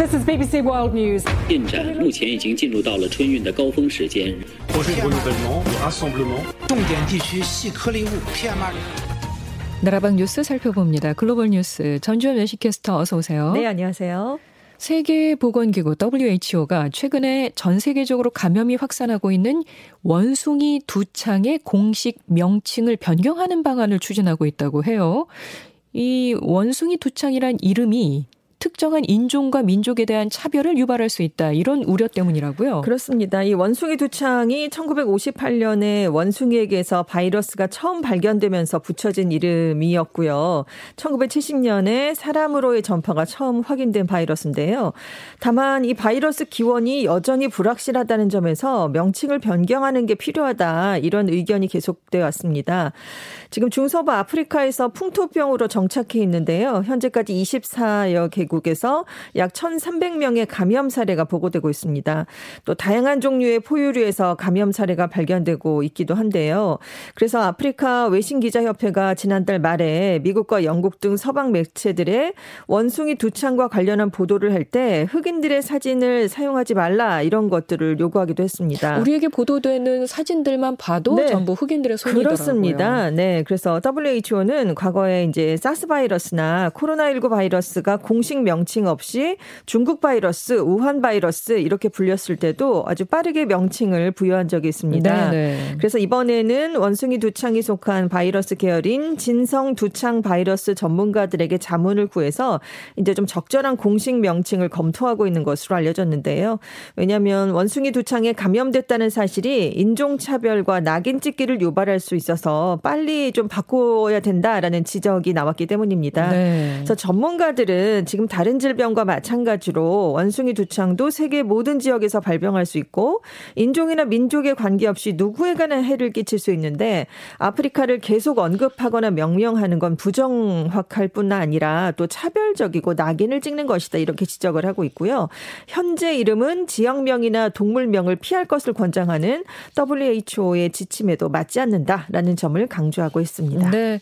This is BBC World News. 进展目前已经进入到了春运的高峰时间。 projet de renouvellement, de rassemblement. 重点地区细颗粒物 PM2.5。 나라방 뉴스 살펴봅니다. 글로벌 뉴스 전주현 외식캐스터 어서 오세요. 네, 안녕하세요. 세계보건기구 WHO가 최근에 전 세계적으로 감염이 확산하고 있는 원숭이 두창의 공식 명칭을 변경하는 방안을 추진하고 있다고 해요. 이 원숭이 두창이란 이름이 특정한 인종과 민족에 대한 차별을 유발할 수 있다. 이런 우려 때문이라고요. 그렇습니다. 이 원숭이 두창이 1958년에 원숭이에게서 바이러스가 처음 발견되면서 붙여진 이름이었고요. 1970년에 사람으로의 전파가 처음 확인된 바이러스인데요. 다만 이 바이러스 기원이 여전히 불확실하다는 점에서 명칭을 변경하는 게 필요하다. 이런 의견이 계속돼 왔습니다. 지금 중서부 아프리카에서 풍토병으로 정착해 있는데요. 현재까지 24여 개국 국에서 약 1,300명의 감염 사례가 보고되고 있습니다. 또 다양한 종류의 포유류에서 감염 사례가 발견되고 있기도 한데요. 그래서 아프리카 외신기자협회가 지난달 말에 미국과 영국 등 서방 매체들의 원숭이 두창과 관련한 보도를 할 때 흑인들의 사진을 사용하지 말라 이런 것들을 요구하기도 했습니다. 우리에게 보도되는 사진들만 봐도 네. 전부 흑인들의 손이더라고요. 그렇습니다. 네, 그래서 WHO는 과거에 이제 사스 바이러스나 코로나19 바이러스가 공식 명칭 없이 중국 바이러스, 우한 바이러스 이렇게 불렸을 때도 아주 빠르게 명칭을 부여한 적이 있습니다. 네네. 그래서 이번에는 원숭이 두창이 속한 바이러스 계열인 진성 두창 바이러스 전문가들에게 자문을 구해서 이제 좀 적절한 공식 명칭을 검토하고 있는 것으로 알려졌는데요. 왜냐하면 원숭이 두창에 감염됐다는 사실이 인종차별과 낙인 찍기를 유발할 수 있어서 빨리 좀 바꿔야 된다라는 지적이 나왔기 때문입니다. 네. 그래서 전문가들은 지금 다른 질병과 마찬가지로 원숭이 두창도 세계 모든 지역에서 발병할 수 있고 인종이나 민족에 관계없이 누구에게나 해를 끼칠 수 있는데 아프리카를 계속 언급하거나 명명하는 건 부정확할 뿐 아니라 또 차별적이고 낙인을 찍는 것이다 이렇게 지적을 하고 있고요. 현재 이름은 지역명이나 동물명을 피할 것을 권장하는 WHO의 지침에도 맞지 않는다라는 점을 강조하고 있습니다. 네.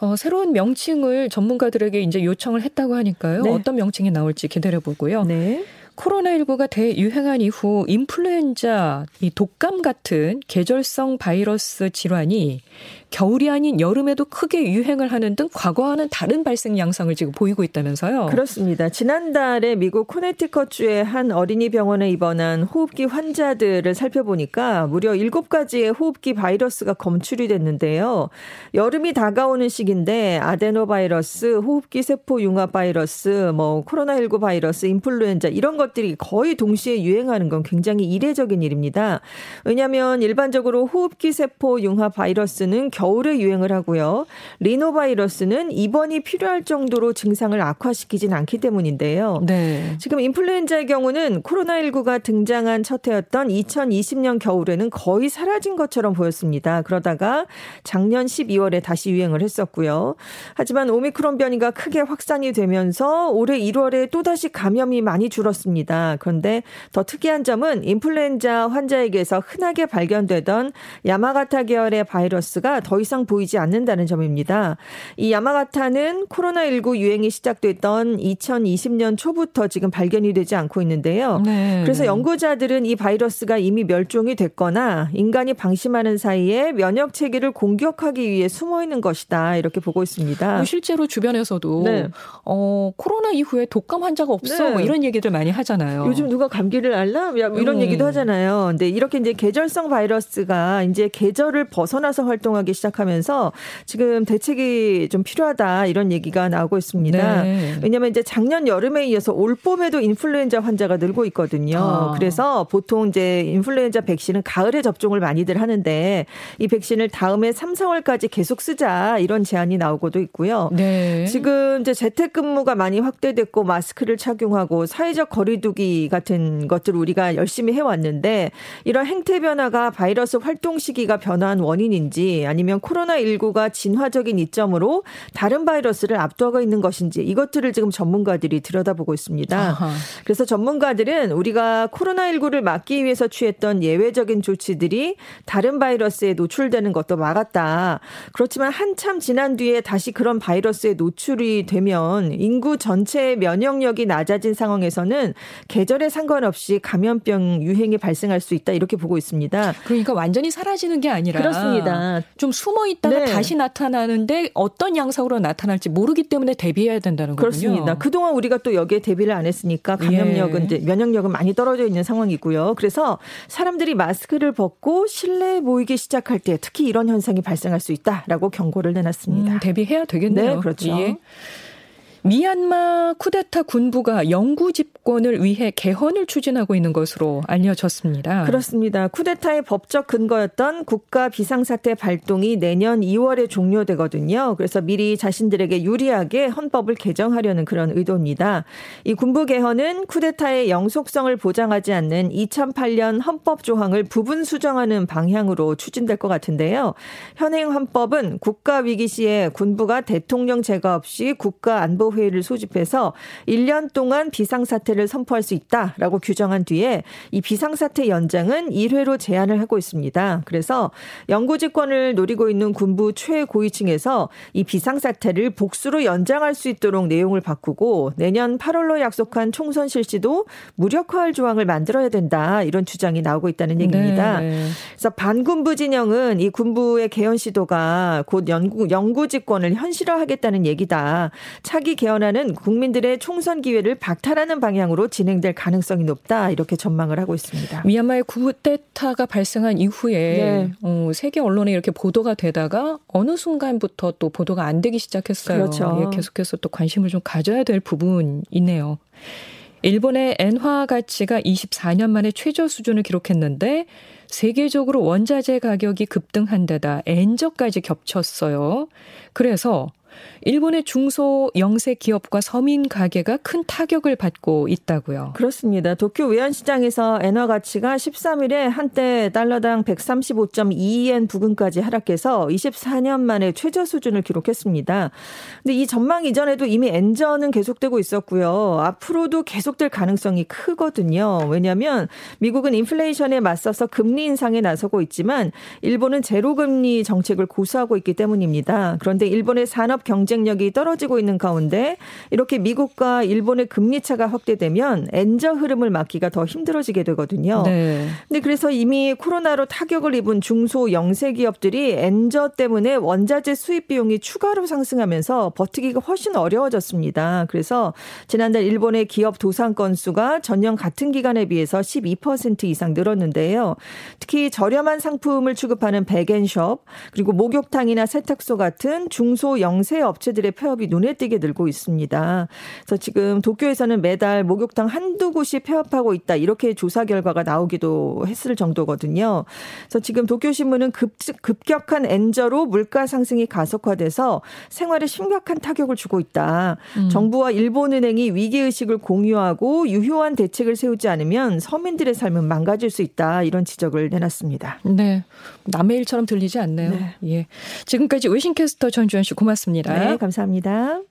어, 새로운 명칭을 전문가들에게 이제 요청을 했다고 하니까요. 네. 어떤 명칭이 나올지 기다려 보고요. 네. 코로나19가 대유행한 이후 인플루엔자, 이 독감 같은 계절성 바이러스 질환이 겨울이 아닌 여름에도 크게 유행을 하는 등 과거와는 다른 발생 양상을 지금 보이고 있다면서요? 그렇습니다. 지난달에 미국 코네티컷주의 한 어린이 병원에 입원한 호흡기 환자들을 살펴보니까 무려 7가지의 호흡기 바이러스가 검출이 됐는데요. 여름이 다가오는 시기인데 아데노바이러스, 호흡기 세포 융합 바이러스, 뭐 코로나19 바이러스, 인플루엔자 이런 것 들이 거의 동시에 유행하는 건 굉장히 이례적인 일입니다. 왜냐하면 일반적으로 호흡기 세포 융합 바이러스는 겨울에 유행을 하고요. 리노바이러스는 입원이 필요할 정도로 증상을 악화시키진 않기 때문인데요. 네. 지금 인플루엔자의 경우는 코로나19가 등장한 첫 해였던 2020년 겨울에는 거의 사라진 것처럼 보였습니다. 그러다가 작년 12월에 다시 유행을 했었고요. 하지만 오미크론 변이가 크게 확산이 되면서 올해 1월에 또다시 감염이 많이 줄었습니다. 그런데 더 특이한 점은 인플루엔자 환자에게서 흔하게 발견되던 야마가타 계열의 바이러스가 더 이상 보이지 않는다는 점입니다. 이 야마가타는 코로나19 유행이 시작됐던 2020년 초부터 지금 발견이 되지 않고 있는데요. 네. 그래서 연구자들은 이 바이러스가 이미 멸종이 됐거나 인간이 방심하는 사이에 면역 체계를 공격하기 위해 숨어 있는 것이다. 이렇게 보고 있습니다. 뭐 실제로 주변에서도 네. 어, 코로나 이후에 독감 환자가 없어 네. 뭐 이런 얘기들 많이 하잖아요. 요즘 누가 감기를 앓나? 뭐 이런 음. 얘기도 하잖아요. 근데 이렇게 이제 계절성 바이러스가 이제 계절을 벗어나서 활동하기 시작하면서 지금 대책이 좀 필요하다 이런 얘기가 나오고 있습니다. 네. 왜냐하면 이제 작년 여름에 이어서 올 봄에도 인플루엔자 환자가 늘고 있거든요. 아. 그래서 보통 이제 인플루엔자 백신은 가을에 접종을 많이들 하는데 이 백신을 다음에 3, 4월까지 계속 쓰자 이런 제안이 나오고도 있고요. 네. 지금 이제 재택근무가 많이 확대됐고 마스크를 착용하고 사회적 거리 거리두기 같은 것들을 우리가 열심히 해왔는데 이런 행태 변화가 바이러스 활동 시기가 변화한 원인인지 아니면 코로나19가 진화적인 이점으로 다른 바이러스를 압도하고 있는 것인지 이것들을 지금 전문가들이 들여다보고 있습니다. 아하. 그래서 전문가들은 우리가 코로나19를 막기 위해서 취했던 예외적인 조치들이 다른 바이러스에 노출되는 것도 막았다. 그렇지만 한참 지난 뒤에 다시 그런 바이러스에 노출이 되면 인구 전체의 면역력이 낮아진 상황에서는 계절에 상관없이 감염병 유행이 발생할 수 있다 이렇게 보고 있습니다. 그러니까 완전히 사라지는 게 아니라 그렇습니다. 좀 숨어 있다가 네. 다시 나타나는데 어떤 양상으로 나타날지 모르기 때문에 대비해야 된다는 거군요. 그렇습니다. 그동안 우리가 또 여기에 대비를 안 했으니까 감염력은 예. 이제 면역력은 많이 떨어져 있는 상황이고요. 그래서 사람들이 마스크를 벗고 실내에 모이기 시작할 때 특히 이런 현상이 발생할 수 있다라고 경고를 내놨습니다. 음, 대비해야 되겠네요. 네, 그렇죠. 예. 미얀마 쿠데타 군부가 영구 집권을 위해 개헌을 추진하고 있는 것으로 알려졌습니다. 그렇습니다. 쿠데타의 법적 근거였던 국가 비상사태 발동이 내년 2월에 종료되거든요. 그래서 미리 자신들에게 유리하게 헌법을 개정하려는 그런 의도입니다. 이 군부 개헌은 쿠데타의 영속성을 보장하지 않는 2008년 헌법 조항을 부분 수정하는 방향으로 추진될 것 같은데요. 현행 헌법은 국가 위기 시에 군부가 대통령 제거 없이 국가 안보 회의를 소집해서 1년 동안 비상사태를 선포할 수 있다라고 규정한 뒤에 이 비상사태 연장은 1회로 제한을 하고 있습니다. 그래서 영구집권을 노리고 있는 군부 최고위층에서 이 비상사태를 복수로 연장할 수 있도록 내용을 바꾸고 내년 8월로 약속한 총선 실시도 무력화할 조항을 만들어야 된다 이런 주장이 나오고 있다는 얘기입니다. 네. 그래서 반군부 진영은 이 군부의 개헌 시도가 곧 영구, 영구 집권을 현실화하겠다는 얘기다. 차기 개헌안은 국민들의 총선 기회를 박탈하는 방향으로 진행될 가능성이 높다 이렇게 전망을 하고 있습니다. 미얀마의 쿠데타가 발생한 이후에 네. 어, 세계 언론에 이렇게 보도가 되다가 어느 순간부터 또 보도가 안 되기 시작했어요. 그렇죠. 예, 계속해서 또 관심을 좀 가져야 될 부분이네요. 일본의 엔화 가치가 24년 만에 최저 수준을 기록했는데 세계적으로 원자재 가격이 급등한 데다 엔저까지 겹쳤어요. 그래서 일본의 중소 영세 기업과 서민 가게가 큰 타격을 받고 있다고요. 그렇습니다. 도쿄 외환시장에서 엔화 가치가 13일에 한때 달러당 135.2엔 부근까지 하락해서 24년 만에 최저 수준을 기록했습니다. 근데 이 전망 이전에도 이미 엔저는 계속되고 있었고요. 앞으로도 계속될 가능성이 크거든요. 왜냐하면 미국은 인플레이션에 맞서서 금리 인상에 나서고 있지만 일본은 제로 금리 정책을 고수하고 있기 때문입니다. 그런데 일본의 산업 경쟁력이 떨어지고 있는 가운데 이렇게 미국과 일본의 금리 차가 확대되면 엔저 흐름을 막기가 더 힘들어지게 되거든요. 네. 근데 그래서 이미 코로나로 타격을 입은 중소 영세 기업들이 엔저 때문에 원자재 수입 비용이 추가로 상승하면서 버티기가 훨씬 어려워졌습니다. 그래서 지난달 일본의 기업 도산 건수가 전년 같은 기간에 비해서 12% 이상 늘었는데요. 특히 저렴한 상품을 취급하는 백앤숍 그리고 목욕탕이나 세탁소 같은 중소 영세 해외 업체들의 폐업이 눈에 띄게 늘고 있습니다. 그래서 지금 도쿄에서는 매달 목욕탕 한두 곳이 폐업하고 있다. 이렇게 조사 결과가 나오기도 했을 정도거든요. 그래서 지금 도쿄신문은 급, 급격한 엔저로 물가 상승이 가속화돼서 생활에 심각한 타격을 주고 있다. 음. 정부와 일본은행이 위기의식을 공유하고 유효한 대책을 세우지 않으면 서민들의 삶은 망가질 수 있다. 이런 지적을 내놨습니다. 네. 남의 일처럼 들리지 않네요. 네. 예. 지금까지 외신캐스터 전주현 씨 고맙습니다. 네, 감사합니다.